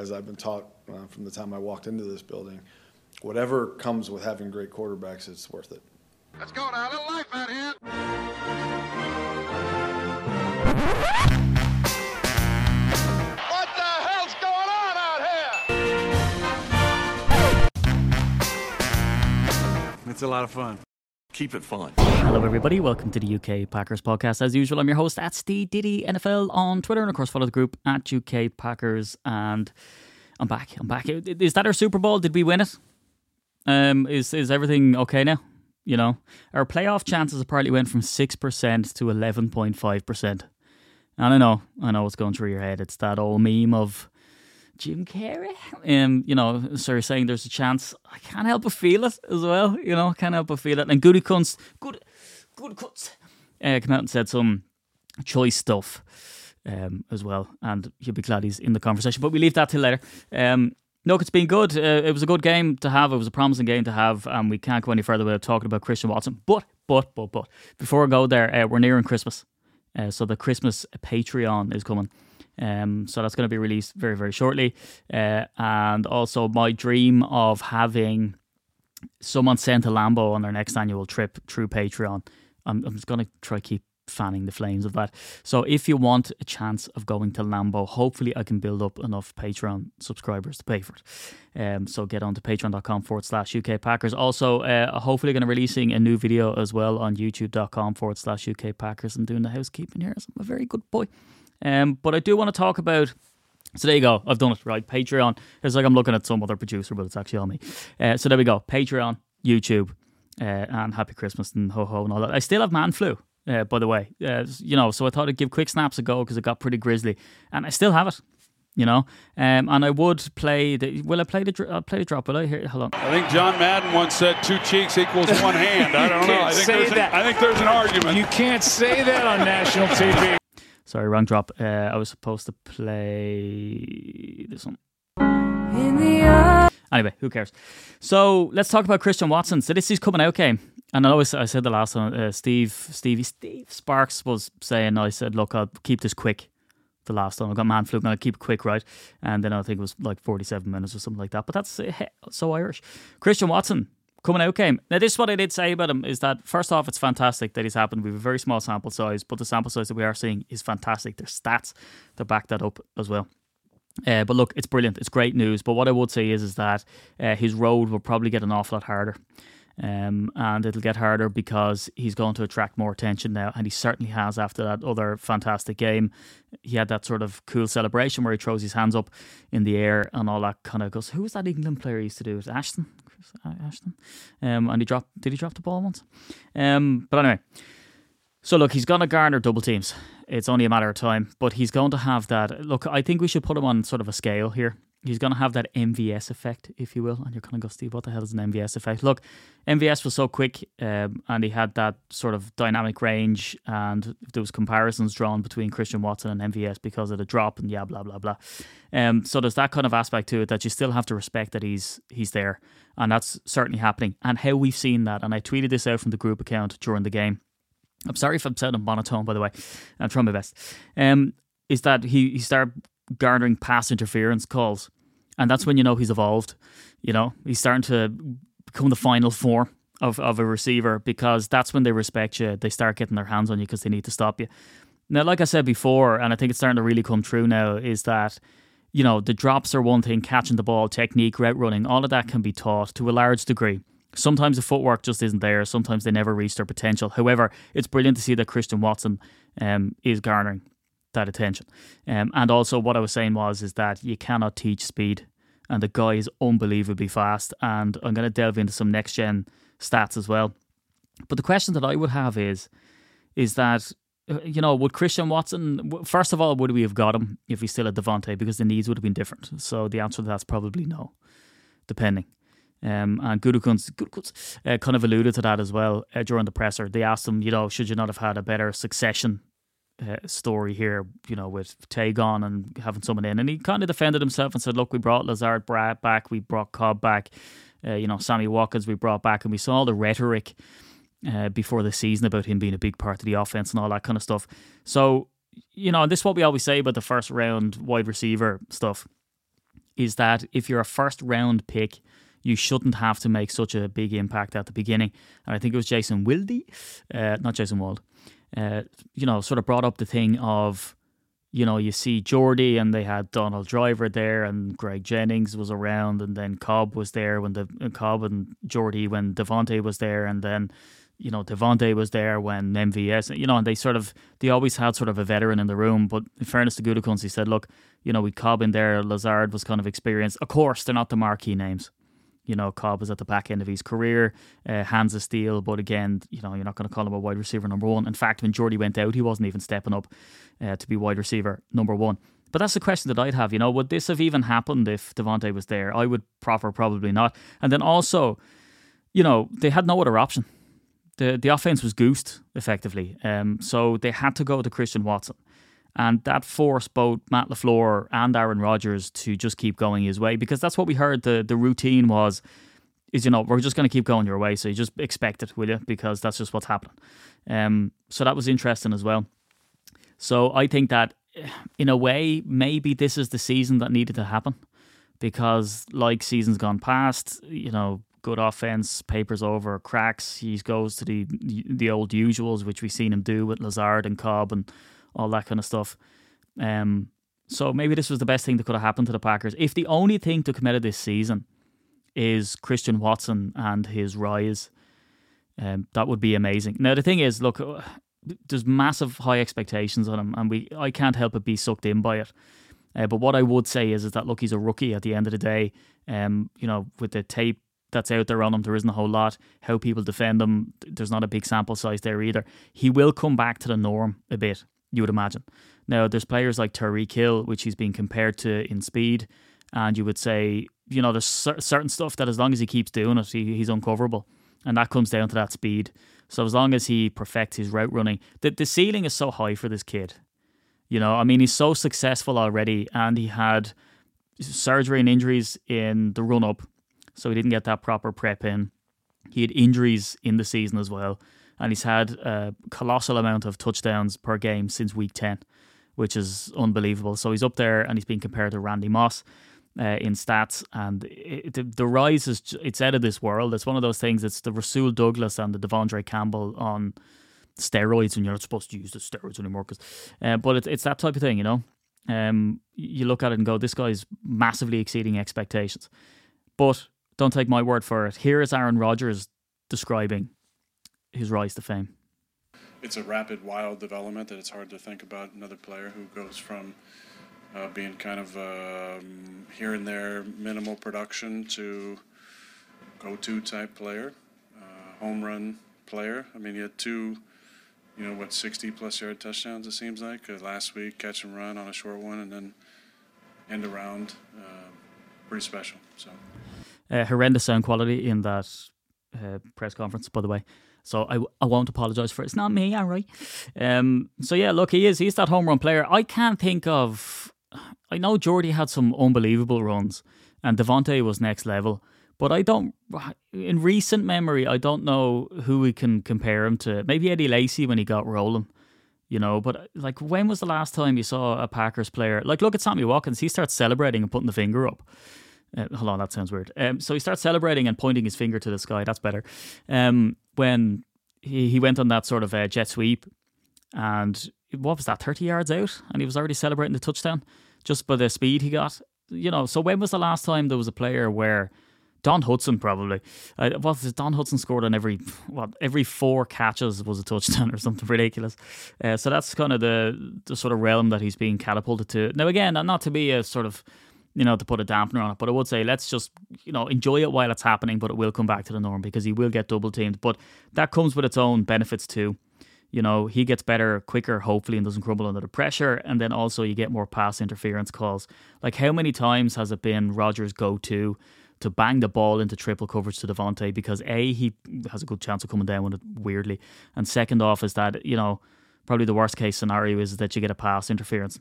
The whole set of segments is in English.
as I've been taught uh, from the time I walked into this building, whatever comes with having great quarterbacks, it's worth it. Let's go now, a little life out here. What the hell's going on out here? It's a lot of fun. Keep it fun. Hello, everybody. Welcome to the UK Packers podcast. As usual, I'm your host at Steve Diddy NFL on Twitter, and of course, follow the group at UK Packers. And I'm back. I'm back. Is that our Super Bowl? Did we win it? Um, is is everything okay now? You know, our playoff chances apparently went from six percent to eleven point five percent. And I know, I know what's going through your head. It's that old meme of Jim Carrey. Um, you know, sorry, saying there's a chance. I can't help but feel it as well. You know, can't help but feel it. And Goody Cunts, good, good cuts, uh, came out and said some choice stuff um, as well. And you'll be glad he's in the conversation. But we leave that till later. Um, look, it's been good. Uh, it was a good game to have. It was a promising game to have, and we can't go any further without talking about Christian Watson. But, but, but, but, before I go there, uh, we're nearing Christmas, uh, so the Christmas Patreon is coming. Um, so that's going to be released very, very shortly. Uh, and also, my dream of having someone sent to Lambeau on their next annual trip through Patreon. I'm, I'm just going to try keep fanning the flames of that. So if you want a chance of going to Lambeau, hopefully I can build up enough Patreon subscribers to pay for it. Um, so get on to patreon.com forward slash UK Packers. Also, uh, hopefully going to releasing a new video as well on youtube.com forward slash UK Packers and doing the housekeeping here. so I'm a very good boy. Um, but I do want to talk about so there you go. I've done it right. Patreon. It's like I'm looking at some other producer, but it's actually on me. Uh, so there we go. Patreon, YouTube, uh, and Happy Christmas and ho ho and all that. I still have man flu uh, by the way. Uh, you know, so I thought I'd give quick snaps a go because it got pretty grisly, and I still have it. You know, um, and I would play the. Will I play the? I'll play the drop. Will I? Here, hold on. I think John Madden once said two cheeks equals one hand. I don't know. I think, there's an, I think there's an argument. You can't say that on national TV. Sorry, wrong drop. Uh, I was supposed to play this one. Anyway, who cares? So let's talk about Christian Watson. So this is coming out game. And I always I said the last one, uh, Steve, Stevie, Steve Sparks was saying, I said, look, I'll keep this quick. The last one I got man flu, I'm gonna keep it quick, right? And then I think it was like 47 minutes or something like that. But that's uh, so Irish. Christian Watson coming out game. Now, this is what I did say about him is that first off, it's fantastic that he's happened. Have a very small sample size, but the sample size that we are seeing is fantastic. There's stats to back that up as well. Uh, but look, it's brilliant. It's great news. But what I would say is, is that uh, his road will probably get an awful lot harder. Um, and it'll get harder because he's going to attract more attention now, and he certainly has after that other fantastic game. He had that sort of cool celebration where he throws his hands up in the air and all that kind of goes. Who was that England player used to do it? Ashton, Ashton, um, and he dropped. Did he drop the ball once? Um, but anyway, so look, he's going to garner double teams. It's only a matter of time, but he's going to have that. Look, I think we should put him on sort of a scale here he's going to have that MVS effect, if you will. And you're going to go, Steve, what the hell is an MVS effect? Look, MVS was so quick um, and he had that sort of dynamic range. And there was comparisons drawn between Christian Watson and MVS because of the drop and yeah, blah, blah, blah. Um, so there's that kind of aspect to it that you still have to respect that he's he's there. And that's certainly happening. And how we've seen that. And I tweeted this out from the group account during the game. I'm sorry if I'm sounding monotone, by the way. I'm trying my best. Um, is that he, he started garnering pass interference calls. And that's when you know he's evolved. You know, he's starting to become the final form of, of a receiver because that's when they respect you. They start getting their hands on you because they need to stop you. Now, like I said before, and I think it's starting to really come true now, is that, you know, the drops are one thing, catching the ball, technique, route running, all of that can be taught to a large degree. Sometimes the footwork just isn't there. Sometimes they never reach their potential. However, it's brilliant to see that Christian Watson um, is garnering that attention. Um, and also, what I was saying was is that you cannot teach speed, and the guy is unbelievably fast. And I'm going to delve into some next gen stats as well. But the question that I would have is, is that uh, you know, would Christian Watson, first of all, would we have got him if he still had Davante? Because the needs would have been different. So the answer to that's probably no, depending. Um, and Gutekunst, uh, kind of alluded to that as well uh, during the presser. They asked him, you know, should you not have had a better succession uh, story here, you know, with Tay gone and having someone in. And he kind of defended himself and said, look, we brought Lazard back, we brought Cobb back, uh, you know, Sammy Watkins we brought back, and we saw all the rhetoric uh, before the season about him being a big part of the offense and all that kind of stuff. So, you know, and this is what we always say about the first round wide receiver stuff is that if you're a first round pick, you shouldn't have to make such a big impact at the beginning. And I think it was Jason Wilde, uh, not Jason Wald, uh, you know, sort of brought up the thing of, you know, you see Jordy and they had Donald Driver there and Greg Jennings was around and then Cobb was there when the uh, Cobb and Jordy when Davante was there and then you know, Davante was there when MVS, you know, and they sort of, they always had sort of a veteran in the room. But in fairness to Gutekunst, he said, look, you know, we Cobb in there, Lazard was kind of experienced. Of course, they're not the marquee names. You know, Cobb was at the back end of his career, uh, hands of steel. But again, you know, you're not going to call him a wide receiver number one. In fact, when Jordy went out, he wasn't even stepping up uh, to be wide receiver number one. But that's the question that I'd have. You know, would this have even happened if Davante was there? I would proffer probably not. And then also, you know, they had no other option the the offense was goosed effectively. Um, so they had to go to Christian Watson, and that forced both Matt LaFleur and Aaron Rodgers to just keep going his way because that's what we heard. the The routine was, is you know we're just going to keep going your way, so you just expect it, will you? Because that's just what's happening. Um, so that was interesting as well. So I think that in a way, maybe this is the season that needed to happen because, like seasons gone past, you know, good offense, papers over, cracks. He goes to the the old usuals, which we've seen him do with Lazard and Cobb and all that kind of stuff. Um, so maybe this was the best thing that could have happened to the Packers. If the only thing to come out of this season is Christian Watson and his rise, um, that would be amazing. Now the thing is, look, uh, there's massive high expectations on him, and we I can't help but be sucked in by it. Uh, but what I would say is, is that look, he's a rookie at the end of the day. Um, you know, with the tape that's out there on him. There isn't a whole lot. How people defend him, there's not a big sample size there either. He will come back to the norm a bit, you would imagine. Now, there's players like Tyreek Hill, which he's being compared to in speed, and you would say, you know, there's certain stuff that as long as he keeps doing it, he, he's uncoverable. And that comes down to that speed. So as long as he perfects his route running, the, the ceiling is so high for this kid. You know, I mean, he's so successful already, and he had surgery and injuries in the run up so he didn't get that proper prep in. He had injuries in the season as well, and he's had a colossal amount of touchdowns per game since week 10, which is unbelievable. So he's up there and he's being compared to Randy Moss. Uh, in stats, and it, the, the rise is it's out of this world. It's one of those things. It's the Rasul Douglas and the De'Vondre Campbell on steroids, and you're not supposed to use the steroids anymore. Cause, uh, but it, it's that type of thing, you know. Um, you look at it and go, this guy's massively exceeding expectations. But don't take my word for it. Here is Aaron Rodgers describing his rise to fame. It's a rapid, wild development that it's hard to think about another player who goes from uh, being kind of um, here and there, minimal production to go-to type player, uh, home run player. I mean, he had two, you know, what, 60 plus yard touchdowns, it seems like. Uh, last week, catch and run on a short one, and then end around. Uh, pretty special. So. Uh, horrendous sound quality in that uh, press conference, by the way. So I, I won't apologise for it. It's not me, all right. Um, so yeah, look, he is. He's that home run player. I can't think of. I know Jordy had some unbelievable runs, and Davante was next level. But I don't, in recent memory, I don't know who we can compare him to. Maybe Eddie Lacy when he got rolling, you know. But like, when was the last time you saw a Packers player? Like, look at Sammy Watkins. He starts celebrating and putting the finger up. Uh, hold on, that sounds weird. Um, so he starts celebrating and pointing his finger to the sky. That's better. Um, when he, he went on that sort of uh, jet sweep, and what was that, 30 yards out? And he was already celebrating the touchdown just by the speed he got. You know, so when was the last time there was a player where Don Hutson probably. Uh, what? Don Hutson scored on every what every four catches was a touchdown or something ridiculous. Uh, so that's kind of the the sort of realm that he's being catapulted to. Now again, not to be a sort of you know, to put a dampener on it. But I would say let's just, you know, enjoy it while it's happening, but it will come back to the norm because he will get double teamed. But that comes with its own benefits too. You know, he gets better quicker, hopefully, and doesn't crumble under the pressure. And then also you get more pass interference calls. Like how many times has it been Rodgers go to to bang the ball into triple coverage to Davante because A, he has a good chance of coming down with it weirdly. And second off is that, you know, probably the worst case scenario is that you get a pass interference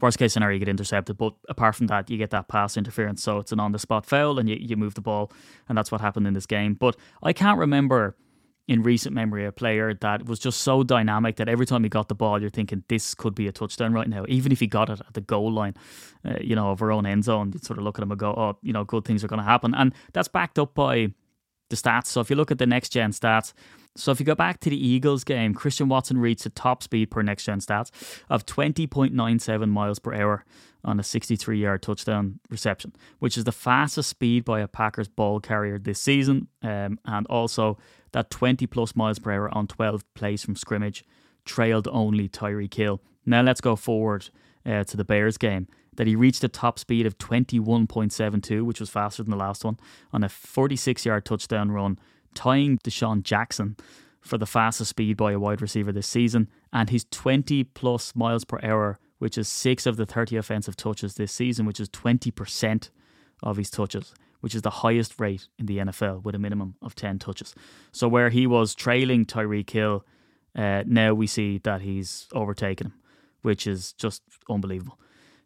worst case scenario, you get intercepted. But apart from that, you get that pass interference. So it's an on the spot foul and you, you move the ball. And that's what happened in this game. But I can't remember in recent memory a player that was just so dynamic that every time he got the ball, you're thinking this could be a touchdown right now. Even if he got it at the goal line, uh, you know, of our own end zone, you'd sort of look at him and go, oh, you know, good things are going to happen. And that's backed up by the stats. So if you look at the next gen stats, so if you go back to the Eagles game, Christian Watson reached a top speed per next gen stats of 20.97 miles per hour on a 63 yard touchdown reception, which is the fastest speed by a Packers ball carrier this season. Um, and also that 20 plus miles per hour on 12 plays from scrimmage trailed only Tyreek Hill. Now let's go forward uh, to the Bears game. That he reached a top speed of 21.72, which was faster than the last one, on a 46 yard touchdown run tying DeSean Jackson for the fastest speed by a wide receiver this season, and his 20 plus miles per hour, which is six of the 30 offensive touches this season, which is 20% of his touches, which is the highest rate in the NFL with a minimum of 10 touches. So, where he was trailing Tyreek Hill, uh, now we see that he's overtaken him, which is just unbelievable.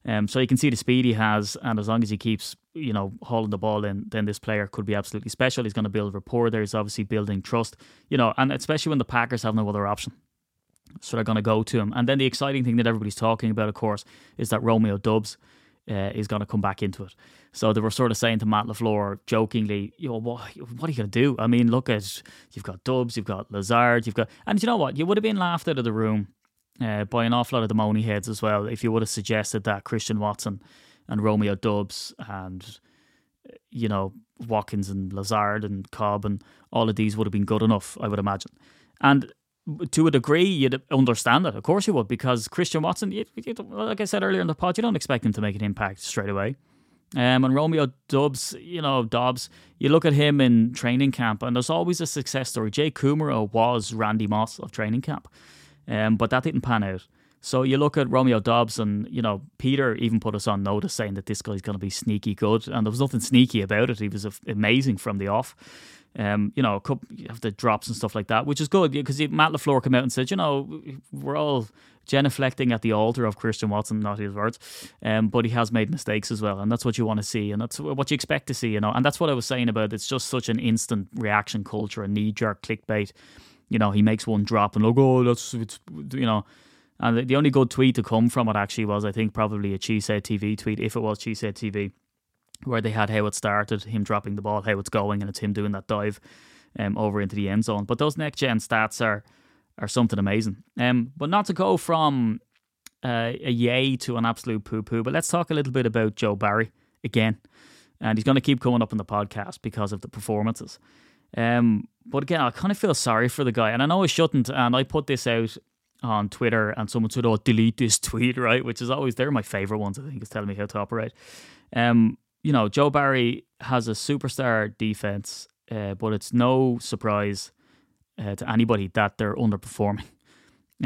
Um, so you can see the speed he has, and as long as he keeps, you know, hauling the ball in, then this player could be absolutely special. He's going to build rapport there. He's obviously building trust, you know, and especially when the Packers have no other option. So they're going to go to him. And then the exciting thing that everybody's talking about, of course, is that Romeo Doubs uh, is going to come back into it. So they were sort of saying to Matt LaFleur jokingly, you know, what, what are you going to do? I mean, look at, you've got Doubs, you've got Lazard, you've got, and you know what? You would have been laughed out of the room uh, by an awful lot of the Money heads as well. If you would have suggested that Christian Watson and Romeo Doubs and you know Watkins and Lazard and Cobb and all of these would have been good enough, I would imagine. And to a degree, you'd understand that, Of course, you would, because Christian Watson, you, you, like I said earlier in the pod, you don't expect him to make an impact straight away. Um, and Romeo Doubs, you know, Doubs, you look at him in training camp, and there's always a success story. Jake Kumerow was Randy Moss of training camp. Um, but that didn't pan out. So you look at Romeo Doubs, and you know Peter even put us on notice saying that this guy's going to be sneaky good, and there was nothing sneaky about it. He was amazing from the off. Um, you know, a couple, the drops and stuff like that, which is good because Matt LaFleur came out and said, you know, we're all genuflecting at the altar of Christian Watson, not his words, um, but he has made mistakes as well, and that's what you want to see, and that's what you expect to see, you know, and that's what I was saying about it's just such an instant reaction culture, a knee jerk clickbait you know, he makes one drop and look, oh, that's, it's, you know. And the only good tweet to come from it actually was, I think, probably a Cheesehead TV tweet, if it was Cheesehead TV, where they had how it started, him dropping the ball, how it's going, and it's him doing that dive um, over into the end zone. But those next gen stats are are something amazing. Um, but not to go from uh, a yay to an absolute poo poo, but let's talk a little bit about Joe Barry again. And he's going to keep coming up in the podcast because of the performances. Um, but again, I kind of feel sorry for the guy, and I know I shouldn't. And I put this out on Twitter, and someone said, "Oh, delete this tweet," right? Which is always they're my favorite ones. I think is telling me how to operate. Um, you know, Joe Barry has a superstar defense, uh, but it's no surprise uh, to anybody that they're underperforming.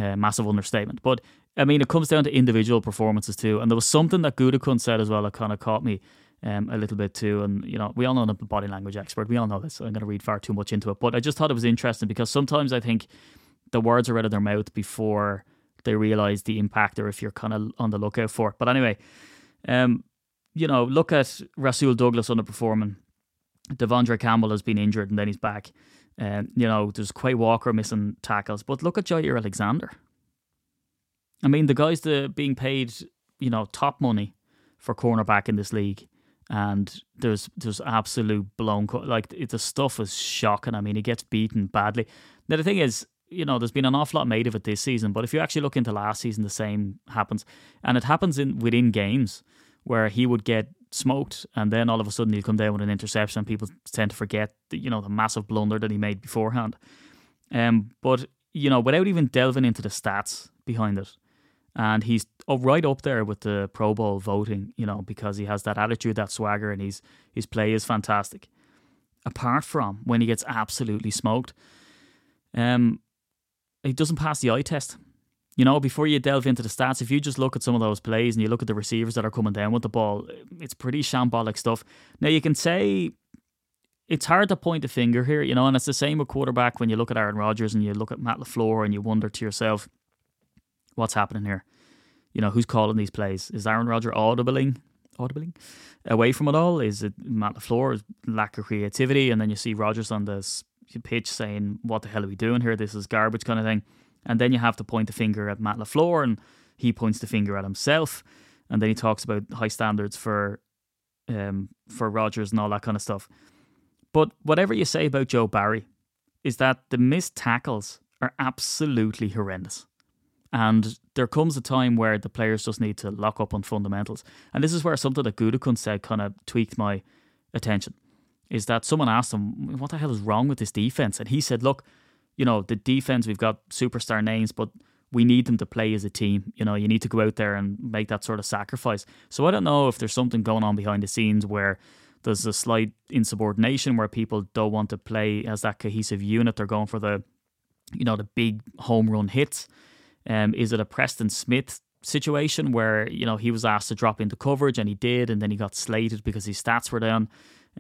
Uh, massive understatement, but I mean, it comes down to individual performances too. And there was something that Gutekunst said as well that kind of caught me um, a little bit too. And, you know, we all know the body language expert. We all know this. So I'm going to read far too much into it. But I just thought it was interesting because sometimes I think the words are out of their mouth before they realize the impact or if you're kind of on the lookout for it. But anyway, um, you know, look at Rasul Douglas underperforming. De'Vondre Campbell has been injured and then he's back. Um, you know, there's Quay Walker missing tackles. But look at Jaire Alexander. I mean, the guys are being paid, you know, top money for cornerback in this league and there's there's absolute blown like the stuff is shocking. I mean, he gets beaten badly. Now the thing is, you know, there's been an awful lot made of it this season, but if you actually look into last season, the same happens, and it happens in within games where he would get smoked, and then all of a sudden he'll come down with an interception. And People tend to forget, the, you know, the massive blunder that he made beforehand. Um, but you know, without even delving into the stats behind it, and he's right up there with the Pro Bowl voting, you know, because he has that attitude, that swagger, and he's his play is fantastic. Apart from when he gets absolutely smoked, um, he doesn't pass the eye test. You know, before you delve into the stats, if you just look at some of those plays and you look at the receivers that are coming down with the ball, it's pretty shambolic stuff. Now you can say it's hard to point a finger here, you know, and it's the same with quarterback when you look at Aaron Rodgers and you look at Matt LaFleur and you wonder to yourself, what's happening here? You know, who's calling these plays? Is Aaron Rodgers audibling, audibling away from it all? Is it Matt LaFleur's lack of creativity? And then you see Rodgers on the pitch saying, "What the hell are we doing here? This is garbage," kind of thing. And then you have to point the finger at Matt LaFleur, and he points the finger at himself. And then he talks about high standards for um, for Rodgers and all that kind of stuff. But whatever you say about Joe Barry, is that the missed tackles are absolutely horrendous. And there comes a time where the players just need to lock up on fundamentals. And this is where something that Gutekunst said kind of tweaked my attention. Is that someone asked him, what the hell is wrong with this defense? And he said, look, you know, the defense, we've got superstar names, but we need them to play as a team. You know, you need to go out there and make that sort of sacrifice. So I don't know if there's something going on behind the scenes where there's a slight insubordination where people don't want to play as that cohesive unit. They're going for the, you know, the big home run hits. Um, is it a Preston Smith situation where you know he was asked to drop into coverage and he did, and then he got slated because his stats were down.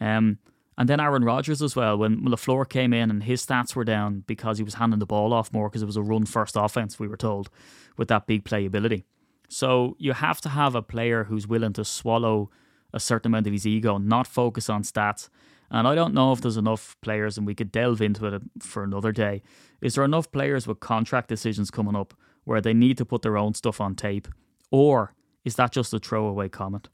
Um, and then Aaron Rodgers as well, when LaFleur came in and his stats were down because he was handing the ball off more because it was a run first offense, we were told, with that big playability. So you have to have a player who's willing to swallow a certain amount of his ego, not focus on stats. And I don't know if there's enough players, and we could delve into it for another day. Is there enough players with contract decisions coming up where they need to put their own stuff on tape? Or is that just a throwaway comment?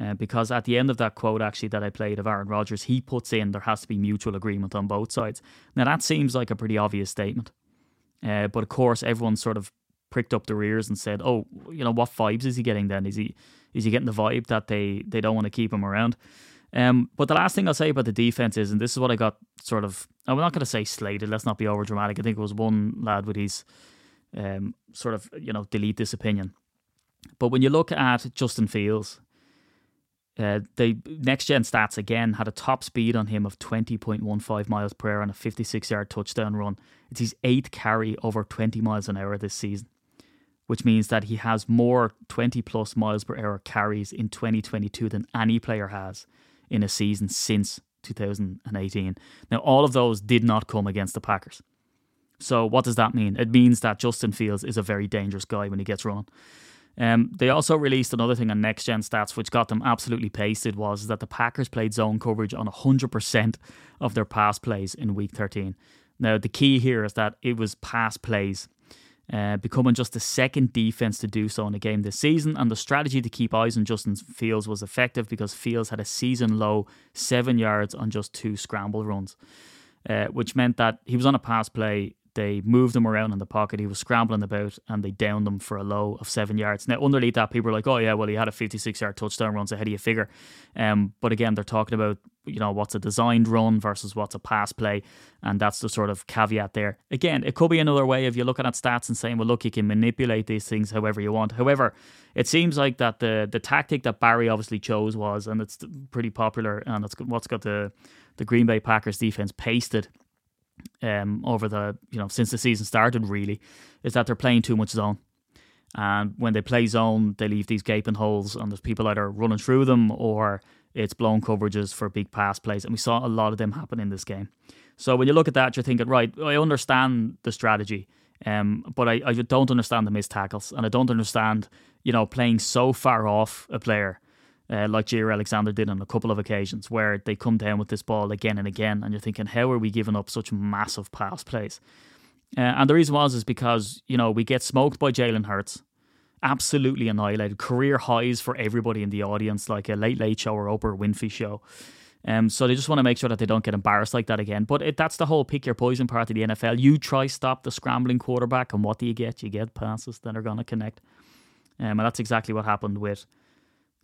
Uh, because at the end of that quote, actually, that I played of Aaron Rodgers, he puts in there has to be mutual agreement on both sides. Now, that seems like a pretty obvious statement. Uh, but of course, everyone sort of pricked up their ears and said, "Oh, you know, what vibes is he getting? Then is he is he getting the vibe that they they don't want to keep him around?" Um, but the last thing I'll say about the defense is, and this is what I got sort of, I'm not going to say slated. Let's not be over dramatic. I think it was one lad with his um, sort of, you know, delete this opinion. But when you look at Justin Fields, uh, the next gen stats again had a top speed on him of 20.15 miles per hour on a 56 yard touchdown run. It's his eighth carry over 20 miles an hour this season, which means that he has more 20 plus miles per hour carries in 2022 than any player has in a season since 2018. Now, all of those did not come against the Packers. So, what does that mean? It means that Justin Fields is a very dangerous guy when he gets running. Um, they also released another thing on next gen stats, which got them absolutely pasted, was that the Packers played zone coverage on 100% of their pass plays in week 13. Now, the key here is that it was pass plays, uh, becoming just the second defense to do so in a game this season. And the strategy to keep eyes on Justin Fields was effective because Fields had a season low seven yards on just two scramble runs, uh, which meant that he was on a pass play they moved him around in the pocket. He was scrambling about and they downed him for a low of seven yards. Now, underneath that, people were like, oh, yeah, well, he had a 56 yard touchdown run, so how do you figure? Um, but again, they're talking about, you know, what's a designed run versus what's a pass play. And that's the sort of caveat there. Again, it could be another way of you're looking at stats and saying, well, look, you can manipulate these things however you want. However, it seems like that the, the tactic that Barry obviously chose was, and it's pretty popular, and it's what's got the, the Green Bay Packers defense pasted um, over the you know since the season started really is that they're playing too much zone. And when they play zone, they leave these gaping holes, and there's people either running through them or it's blown coverages for big pass plays. And we saw a lot of them happen in this game. So when you look at that, you're thinking, right, I understand the strategy, um, but I, I don't understand the missed tackles, and I don't understand, you know, playing so far off a player uh, like Jaire Alexander did on a couple of occasions, where they come down with this ball again and again, and you're thinking, how are we giving up such massive pass plays? Uh, and the reason was is because you know we get smoked by Jalen Hurts, absolutely annihilated, career highs for everybody in the audience, like a Late Late Show or Oprah Winfrey Show. Um, so they just want to make sure that they don't get embarrassed like that again. But it, that's the whole pick your poison part of the NFL. You try stop the scrambling quarterback, and what do you get? You get passes that are going to connect. Um, and that's exactly what happened with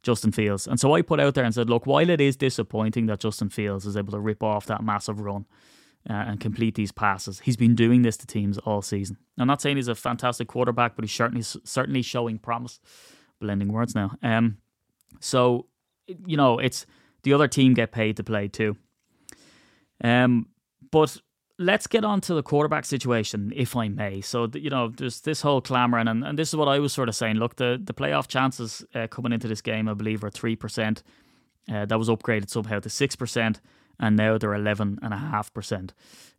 Justin Fields. And so I put out there and said, look, while it is disappointing that Justin Fields is able to rip off that massive run uh, and complete these passes, he's been doing this to teams all season. I'm not saying he's a fantastic quarterback, but he's certainly certainly showing promise. Blending words now. Um, so you know, it's the other team get paid to play too. Um, but let's get on to the quarterback situation, if I may. So, you know, there's this whole clamour, and, and this is what I was sort of saying. Look, the, the playoff chances uh, coming into this game, I believe, are 3%. Uh, that was upgraded somehow to 6%. and now they're 11.5%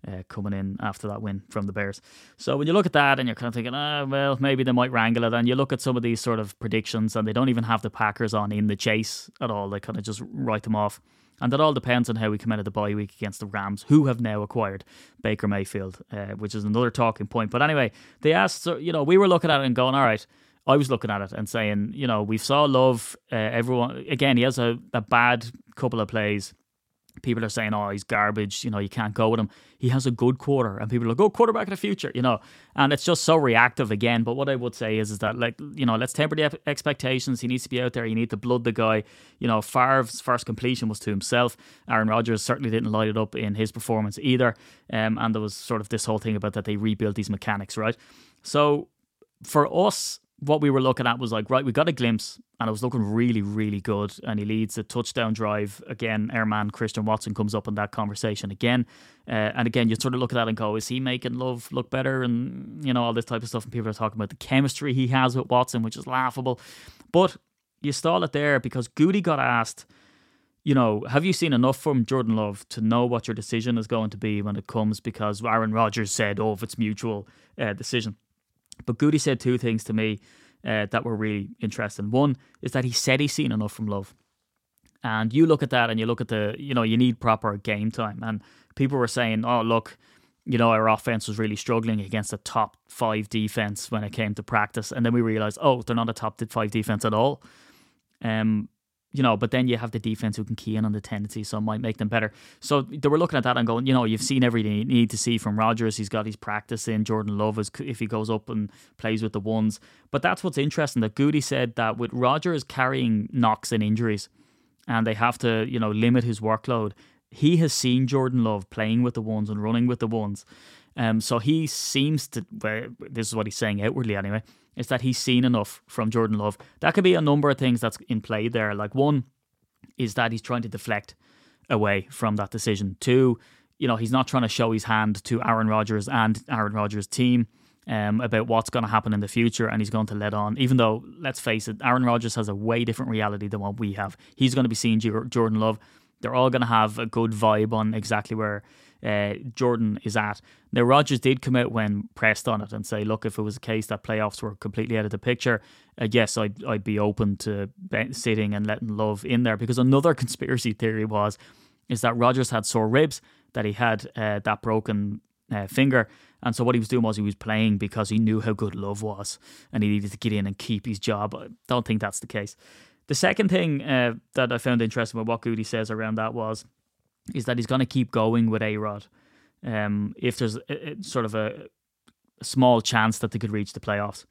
uh, coming in after that win from the Bears. So when you look at that and you're kind of thinking, ah, well, maybe they might wrangle it, and you look at some of these sort of predictions and they don't even have the Packers on in the chase at all, they kind of just write them off. And that all depends on how we come out of the bye week against the Rams, who have now acquired Baker Mayfield, uh, which is another talking point. But anyway, they asked, you know, we were looking at it and going, all right, I was looking at it and saying, you know, we saw Love. Uh, everyone again, he has a, a bad couple of plays. People are saying, "Oh, he's garbage." You know, you can't go with him. He has a good quarter, and people are like, "Oh, quarterback of the future." You know, and it's just so reactive again. But what I would say is, is that like you know, let's temper the expectations. He needs to be out there. You need to blood the guy. You know, Favre's first completion was to himself. Aaron Rodgers certainly didn't light it up in his performance either. Um, and there was sort of this whole thing about that they rebuilt these mechanics, right? So for us, what we were looking at was like, right, we got a glimpse and it was looking really, really good. And he leads a touchdown drive. Again, airman Christian Watson comes up in that conversation again. Uh, and again, you sort of look at that and go, is he making Love look better? And, you know, all this type of stuff. And people are talking about the chemistry he has with Watson, which is laughable. But you stall it there because Goody got asked, you know, have you seen enough from Jordan Love to know what your decision is going to be when it comes? Because Aaron Rodgers said, oh, if it's mutual uh, decision. But Goody said two things to me uh, that were really interesting. One is that he said he's seen enough from Love. And you look at that and you look at the, you know, you need proper game time. And people were saying, oh, look, you know, our offense was really struggling against a top five defense when it came to practice. And then we realized, oh, they're not a top five defense at all. Um, you know, but then you have the defense who can key in on the tendency, so it might make them better. So they were looking at that and going, you know, you've seen everything you need to see from Rodgers. He's got his practice in. Jordan Love is if he goes up and plays with the ones. But that's what's interesting. That Goody said that with Rodgers carrying knocks and injuries, and they have to, you know, limit his workload. He has seen Jordan Love playing with the ones and running with the ones. Um, so he seems to. Well, this is what he's saying outwardly, anyway is that he's seen enough from Jordan Love. That could be a number of things that's in play there. Like one is that he's trying to deflect away from that decision. Two, you know, he's not trying to show his hand to Aaron Rodgers and Aaron Rodgers' team um, about what's going to happen in the future, and he's going to let on. Even though, let's face it, Aaron Rodgers has a way different reality than what we have. He's going to be seeing Jordan Love. They're all going to have a good vibe on exactly where uh, Jordan is at. Now, Rodgers did come out when pressed on it and say, look, if it was a case that playoffs were completely out of the picture, uh, yes, I'd, I'd be open to sitting and letting Love in there. Because another conspiracy theory was, is that Rodgers had sore ribs, that he had uh, that broken uh, finger. And so what he was doing was he was playing because he knew how good Love was and he needed to get in and keep his job. I don't think that's the case. The second thing uh, that I found interesting with what Goody says around that was is that he's going to keep going with A Rod. Um, if there's a, a, sort of a, a small chance that they could reach the playoffs,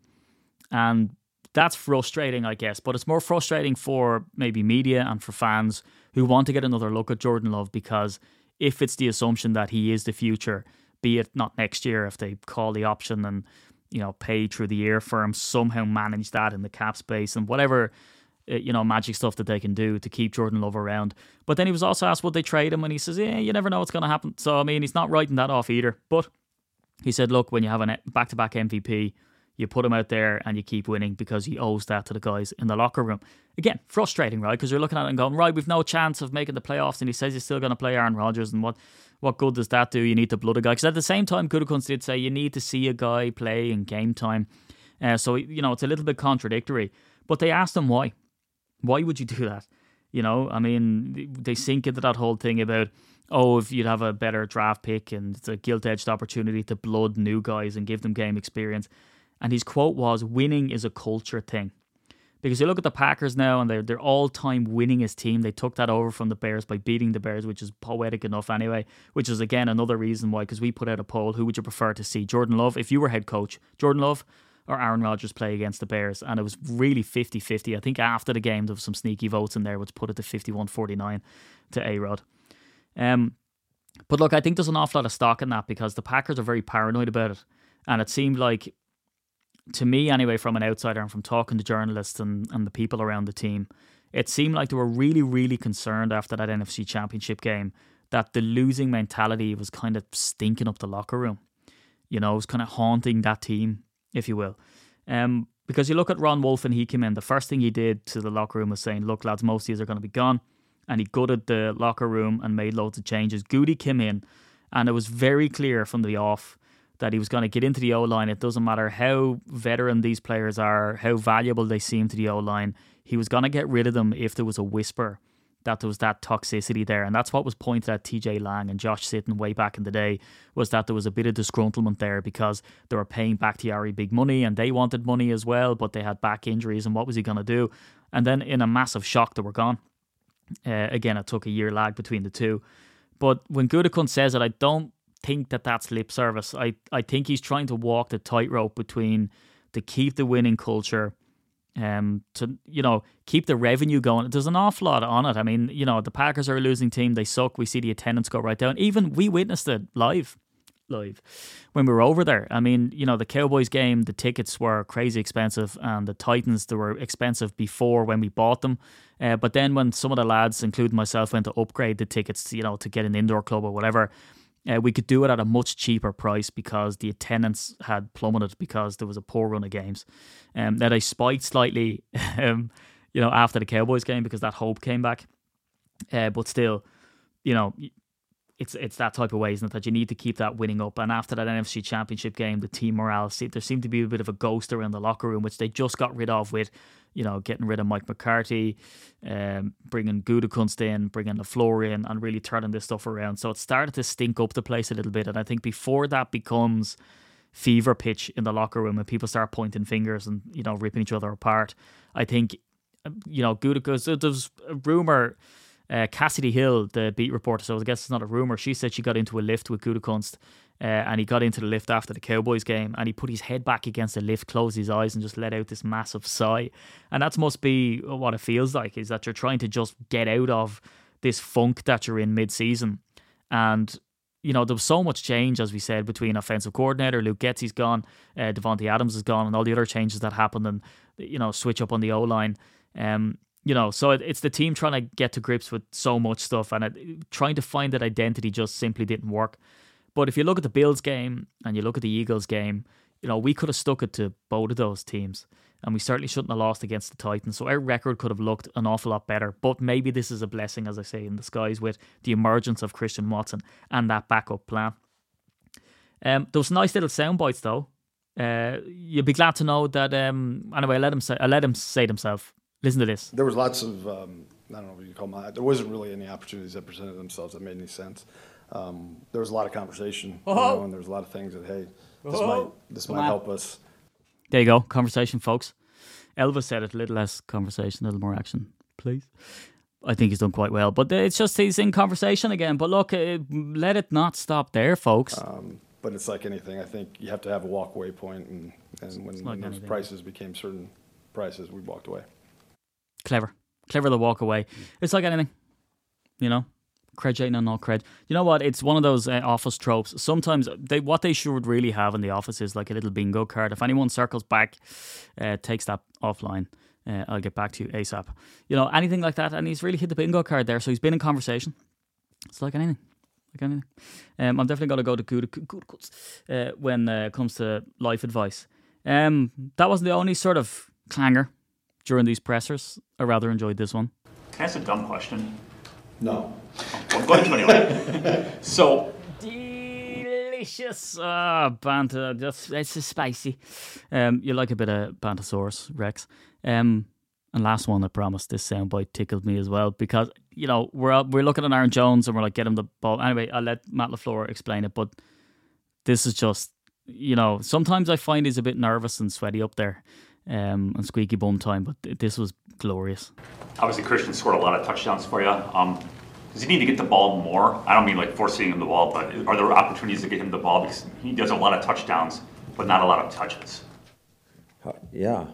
and that's frustrating, I guess. But it's more frustrating for maybe media and for fans who want to get another look at Jordan Love because if it's the assumption that he is the future, be it not next year if they call the option and you know pay through the year for him, somehow manage that in the cap space and whatever you know, magic stuff that they can do to keep Jordan Love around. But then he was also asked would they trade him, and he says, "Yeah, you never know what's going to happen." So I mean, he's not writing that off either. But he said, "Look, when you have a back-to-back MVP, you put him out there and you keep winning because he owes that to the guys in the locker room." Again, frustrating, right? Because you're looking at it and going, "Right, we've no chance of making the playoffs," and he says he's still going to play Aaron Rodgers, and what what good does that do? You need to blood a guy because at the same time, Gutekunst did say you need to see a guy play in game time. Uh, so you know it's a little bit contradictory. But they asked him why. Why would you do that? You know, I mean, they sink into that whole thing about, oh, if you'd have a better draft pick and it's a gilt edged opportunity to blood new guys and give them game experience. And his quote was, winning is a culture thing. Because you look at the Packers now and they're, they're all time winningest team. They took that over from the Bears by beating the Bears, which is poetic enough anyway, which is again another reason why, because we put out a poll who would you prefer to see? Jordan Love, if you were head coach, Jordan Love or Aaron Rodgers play against the Bears. And it was really 50 50. I think after the game, there was some sneaky votes in there, which put it to 51 49 to A Rod. Um, but look, I think there's an awful lot of stock in that because the Packers are very paranoid about it. And it seemed like, to me anyway, from an outsider and from talking to journalists and, and the people around the team, it seemed like they were really, really concerned after that NFC championship game that the losing mentality was kind of stinking up the locker room. You know, it was kind of haunting that team if you will. Um, because you look at Ron Wolf and he came in, the first thing he did to the locker room was saying, Look, lads, most of these are going to be gone. and he gutted the locker room and made loads of changes. Goody came in, and it was very clear from the off that he was going to get into the O line. It doesn't matter how veteran these players are, how valuable they seem to the O line. He was going to get rid of them if there was a whisper that there was that toxicity there. And that's what was pointed at TJ Lang and Josh Sitton way back in the day was that there was a bit of disgruntlement there because they were paying Bakhtiari big money and they wanted money as well, but they had back injuries and what was he going to do? And then in a massive shock, they were gone. Uh, again, it took a year lag between the two. But when Gutekunst says it, I don't think that that's lip service. I, I think he's trying to walk the tightrope between to keep the winning culture um, to you know keep the revenue going. There's an awful lot on it. I mean, you know, the Packers are a losing team. They suck. We see the attendance go right down. Even we witnessed it live, live when we were over there. I mean, you know, the Cowboys game, the tickets were crazy expensive, and the Titans they were expensive before when we bought them. Uh, but then when some of the lads, including myself, went to upgrade the tickets, you know, to get an indoor club or whatever, uh, we could do it at a much cheaper price because the attendance had plummeted because there was a poor run of games. Um, that I spiked slightly, um, you know, after the Cowboys game because that hope came back. Uh, but still, you know, it's it's that type of way, isn't it? That you need to keep that winning up. And after that NFC Championship game, the team morale, there seemed to be a bit of a ghost around the locker room, which they just got rid of with you know, getting rid of Mike McCarthy, um, bringing Gutekunst in, bringing LaFleur in, and really turning this stuff around. So it started to stink up the place a little bit. And I think before that becomes fever pitch in the locker room and people start pointing fingers and, you know, ripping each other apart, I think, you know, Gutekunst, there's a rumor. Uh, Kassidy Hill, the beat reporter, so I guess it's not a rumor. She said she got into a lift with Gutekunst uh, and he got into the lift after the Cowboys game and he put his head back against the lift, closed his eyes, and just let out this massive sigh. And that must be what it feels like is that you're trying to just get out of this funk that you're in mid season. And, you know, there was so much change, as we said, between offensive coordinator, Luke Getsy's gone, uh, Davante Adams is gone, and all the other changes that happened and, you know, switch up on the O line. Um, you know, so it, it's the team trying to get to grips with so much stuff and it, trying to find that identity just simply didn't work. But if you look at the Bills game and you look at the Eagles game, you know, we could have stuck it to both of those teams. And we certainly shouldn't have lost against the Titans. So our record could have looked an awful lot better. But maybe this is a blessing, as I say, in disguise with the emergence of Christian Watson and that backup plan. Um, those nice little sound bites, though. Uh, you'll be glad to know that. Um, anyway, I let him say. I let him say it himself. Listen to this. There was lots of um, I don't know what you call them. There wasn't really any opportunities that presented themselves that made any sense um, there was a lot of conversation, you know, and there was a lot of things that hey, this might this might help us. There you go, conversation, folks. Elvis said it, a little less conversation, a little more action, please. I think he's done quite well, but it's just he's in conversation again. But look, uh, let it not stop there, folks. Um, but it's like anything. I think you have to have a walkaway point, and, and when, like when those prices became certain prices, we walked away. Clever, clever to walk away. It's like anything, you know cred ain't no cred. You know what? It's one of those uh, office tropes. Sometimes they what they should really have in the office is like a little bingo card. If anyone circles back, uh, takes that offline. Uh, I'll get back to you ASAP. You know, anything like that. And he's really hit the bingo card there. So he's been in conversation. It's like anything. Like anything. Um, I'm definitely going to go to good, good cuts uh, when uh, it comes to life advice. Um, that wasn't the only sort of clanger during these pressers. I rather enjoyed this one. That's a dumb question. No. I'm going to anyway. so. Delicious. Ah, oh, banter. Just, it's just spicy. Um, you like a bit of Bantosaurus, Rex. Um, and last one, I promise, this soundbite tickled me as well because, you know, we're we're looking at Aaron Jones and we're like, get him the ball. Anyway, I'll let Matt LaFleur explain it, but this is just, you know, sometimes I find he's a bit nervous and sweaty up there um, and squeaky bum time, but this was glorious. Obviously, Christian scored a lot of touchdowns for you. Um, does he need to get the ball more? I don't mean like forcing him the ball, but are there opportunities to get him the ball because he does a lot of touchdowns, but not a lot of touches? Yeah,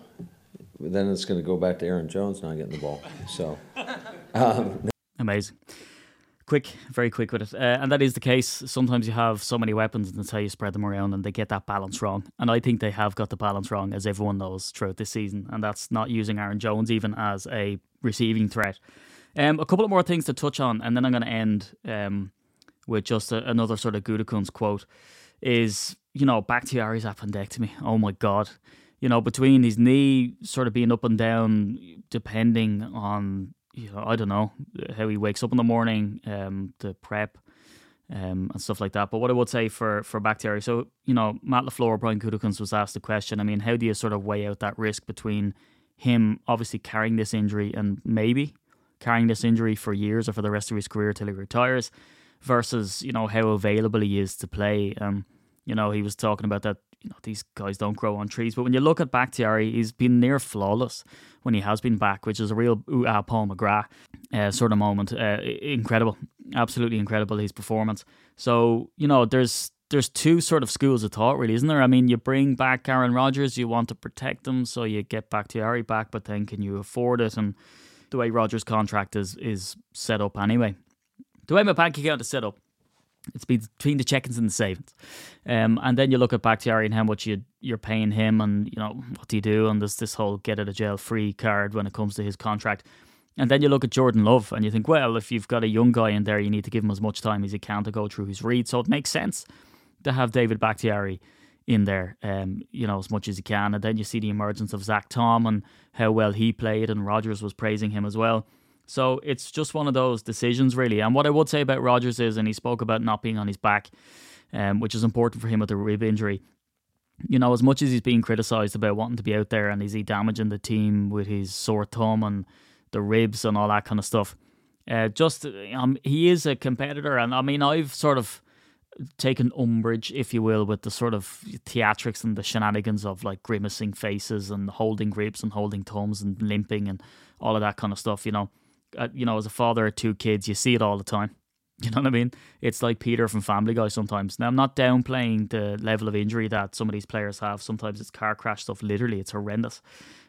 then it's going to go back to Aaron Jones not getting the ball. So um. amazing. Quick, very quick with it. Uh, and that is the case. Sometimes you have so many weapons and that's how you spread them around and they get that balance wrong. And I think they have got the balance wrong, as everyone knows, throughout this season. And that's not using Aaron Jones even as a receiving threat. Um, a couple of more things to touch on, and then I'm going to end um, with just a, another sort of Gutekunst quote. Is you know Bakhtiari's appendectomy? Oh my god! You know between his knee sort of being up and down, depending on you know, I don't know how he wakes up in the morning, um, the prep, um, and stuff like that. But what I would say for for Bakhtiari, so you know, Matt LaFleur, Brian Gutekunst was asked the question. I mean, how do you sort of weigh out that risk between him obviously carrying this injury and maybe carrying this injury for years or for the rest of his career till he retires, versus you know how available he is to play. Um, you know, he was talking about that. You know, these guys don't grow on trees. But when you look at Bakhtiari, he's been near flawless when he has been back, which is a real ah Paul McGrath uh, sort of moment. Uh, incredible, absolutely incredible his performance. So you know, there's there's two sort of schools of thought, really, isn't there? I mean, you bring back Aaron Rodgers, you want to protect him, so you get Bakhtiari back, but then can you afford it? And the way Rodgers' contract is is set up anyway, the way my bank account is set up, it's between the check-ins and the savings. Um, and then you look at Bakhtiari and how much you you're paying him, and you know what do you do? And there's this whole get out of jail free card when it comes to his contract. And then you look at Jordan Love, and you think, well, if you've got a young guy in there, you need to give him as much time as you can to go through his read. So it makes sense to have David Bakhtiari in there, um, you know, as much as he can. And then you see the emergence of Zach Tom and how well he played, and Rodgers was praising him as well. So it's just one of those decisions, really. And what I would say about Rodgers is, and he spoke about not being on his back, um, which is important for him with the rib injury. You know, as much as he's being criticised about wanting to be out there and is he damaging the team with his sore thumb and the ribs and all that kind of stuff, uh, just um, he is a competitor. And I mean, I've sort of taken umbrage, if you will, with the sort of theatrics and the shenanigans of like grimacing faces and holding ribs and holding thumbs and limping and all of that kind of stuff, you know you know, as a father of two kids, you see it all the time. You know what I mean? It's like Peter from Family Guy sometimes. Now, I'm not downplaying the level of injury that some of these players have. Sometimes it's car crash stuff. Literally, it's horrendous.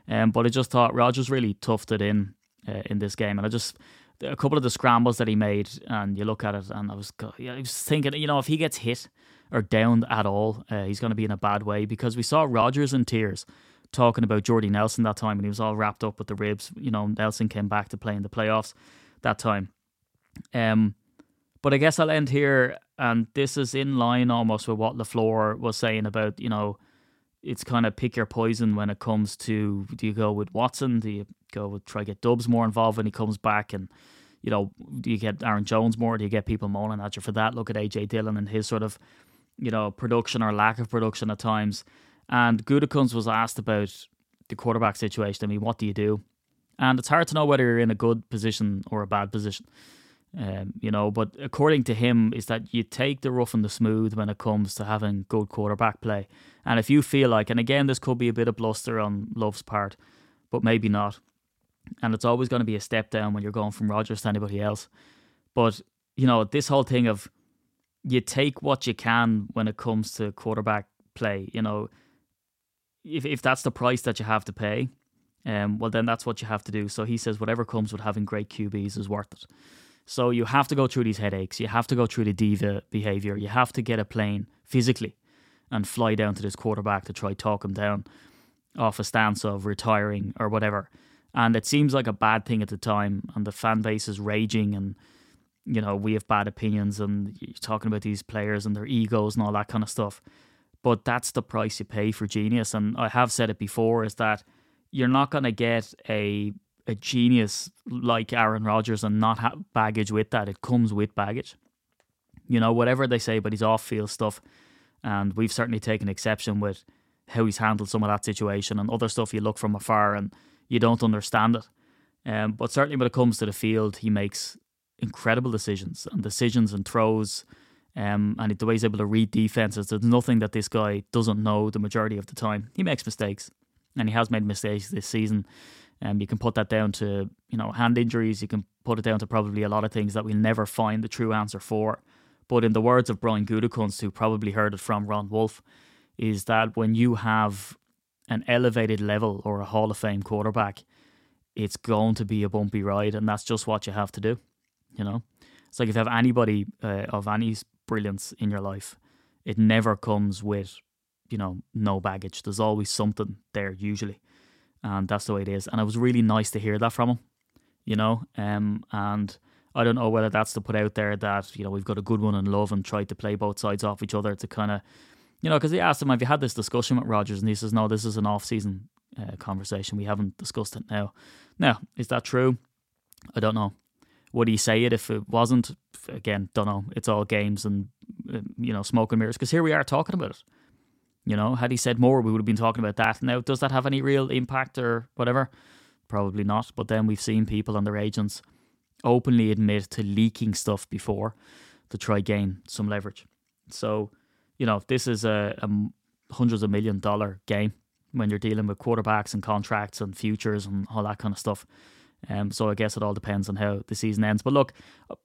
Um, but I just thought Rodgers really toughed it in uh, in this game, and I just a couple of the scrambles that he made, and you look at it, and I was, I was thinking, you know, if he gets hit or downed at all, uh, he's going to be in a bad way because we saw Rodgers in tears talking about Jordy Nelson that time, and he was all wrapped up with the ribs. You know, Nelson came back to play in the playoffs that time. Um, but I guess I'll end here, and this is in line almost with what LaFleur was saying about you know, it's kind of pick your poison when it comes to do you go with Watson, do you go with try get Doubs more involved when he comes back, and you know, do you get Aaron Jones more? Do you get people moaning at you for that? Look at AJ Dillon and his sort of you know production or lack of production at times. And Gutekunst was asked about the quarterback situation. I mean, what do you do? And it's hard to know whether you're in a good position or a bad position. Um, you know, but according to him, is that you take the rough and the smooth when it comes to having good quarterback play. And if you feel like, and again, this could be a bit of bluster on Love's part, but maybe not. And it's always going to be a step down when you're going from Rodgers to anybody else. But, you know, this whole thing of you take what you can when it comes to quarterback play, you know, if if that's the price that you have to pay, um, well then that's what you have to do. So he says whatever comes with having great QBs is worth it. So you have to go through these headaches. You have to go through the diva behavior. You have to get a plane physically and fly down to this quarterback to try talk him down off a stance of retiring or whatever. And it seems like a bad thing at the time, and the fan base is raging, and you know we have bad opinions, and you're talking about these players and their egos and all that kind of stuff but that's the price you pay for genius. And I have said it before is that you're not going to get a a genius like Aaron Rodgers and not have baggage with that. It comes with baggage. You know, whatever they say but his off field stuff, and we've certainly taken exception with how he's handled some of that situation and other stuff you look from afar and you don't understand it. Um, but certainly when it comes to the field, he makes incredible decisions and decisions and throws um, and the way he's able to read defenses, there's nothing that this guy doesn't know the majority of the time. He makes mistakes, and he has made mistakes this season. Um, you can put that down to you know hand injuries. You can put it down to probably a lot of things that we'll never find the true answer for. But in the words of Brian Gutekunst, who probably heard it from Ron Wolf, is that when you have an elevated level or a Hall of Fame quarterback, it's going to be a bumpy ride, and that's just what you have to do. You know, it's like if you have anybody uh, of any brilliance in your life, it never comes with, you know, no baggage. There's always something there usually, and that's the way it is. And it was really nice to hear that from him, you know. Um, and I don't know whether that's to put out there that you know we've got a good one in Love and tried to play both sides off each other to kind of, you know, because he asked him, "Have you had this discussion with Rodgers? And he says, "No, this is an off-season uh, conversation. We haven't discussed it now." Now, is that true? I don't know. Would he say it if it wasn't? Again, don't know. It's all games and you know smoke and mirrors. Because here we are talking about it. You know, had he said more, we would have been talking about that. Now, does that have any real impact or whatever? Probably not. But then we've seen people and their agents openly admit to leaking stuff before to try gain some leverage. So, you know, this is a, a hundreds of million dollar game when you're dealing with quarterbacks and contracts and futures and all that kind of stuff. Um, so I guess it all depends on how the season ends. But look,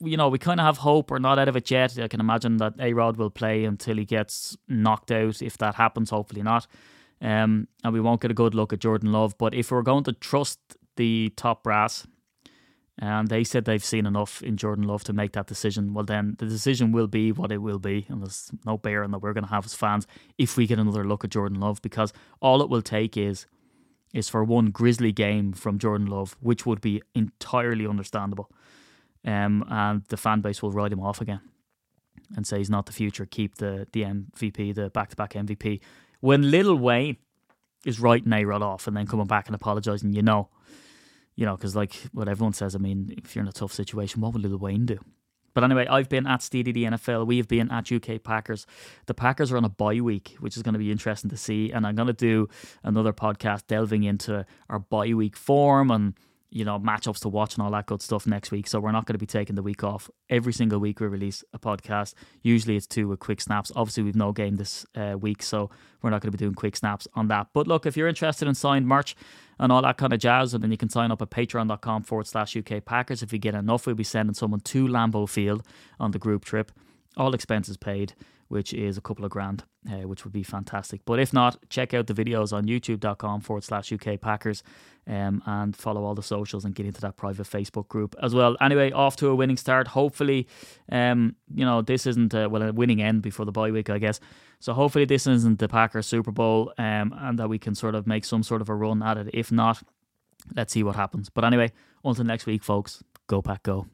you know, we kind of have hope. We're not out of it yet. I can imagine that A Rod will play until he gets knocked out. If that happens, hopefully not. Um, and we won't get a good look at Jordan Love. But if we're going to trust the top brass, and they said they've seen enough in Jordan Love to make that decision, well, then the decision will be what it will be. And there's no bearing that we're going to have as fans if we get another look at Jordan Love, because all it will take is is for one grisly game from Jordan Love, which would be entirely understandable. Um, and the fan base will write him off again and say he's not the future. Keep the the MVP, the back to back MVP. When Lil Wayne is writing A Rod off and then coming back and apologising, you know, you know, because like what everyone says, I mean, if you're in a tough situation, what would Lil Wayne do? But anyway, I've been at SteeDD NFL. We've been at UK Packers. The Packers are on a bye week, which is going to be interesting to see. And I'm going to do another podcast delving into our bye week form and you know, matchups to watch and all that good stuff next week. So we're not going to be taking the week off. Every single week we release a podcast. Usually it's two with quick snaps. Obviously we've no game this uh, week, so we're not going to be doing quick snaps on that. But look, if you're interested in signed merch and all that kind of jazz, and then you can sign up at patreon.com forward slash UK Packers. If we get enough, we'll be sending someone to Lambeau Field on the group trip. All expenses paid which is a couple of grand, uh, which would be fantastic. But if not, check out the videos on youtube.com forward slash UK Packers um, and follow all the socials and get into that private Facebook group as well. Anyway, off to a winning start. Hopefully, um, you know, this isn't, a, well, a winning end before the bye week, I guess. So hopefully this isn't the Packers Super Bowl um, and that we can sort of make some sort of a run at it. If not, let's see what happens. But anyway, until next week, folks, go Pack Go.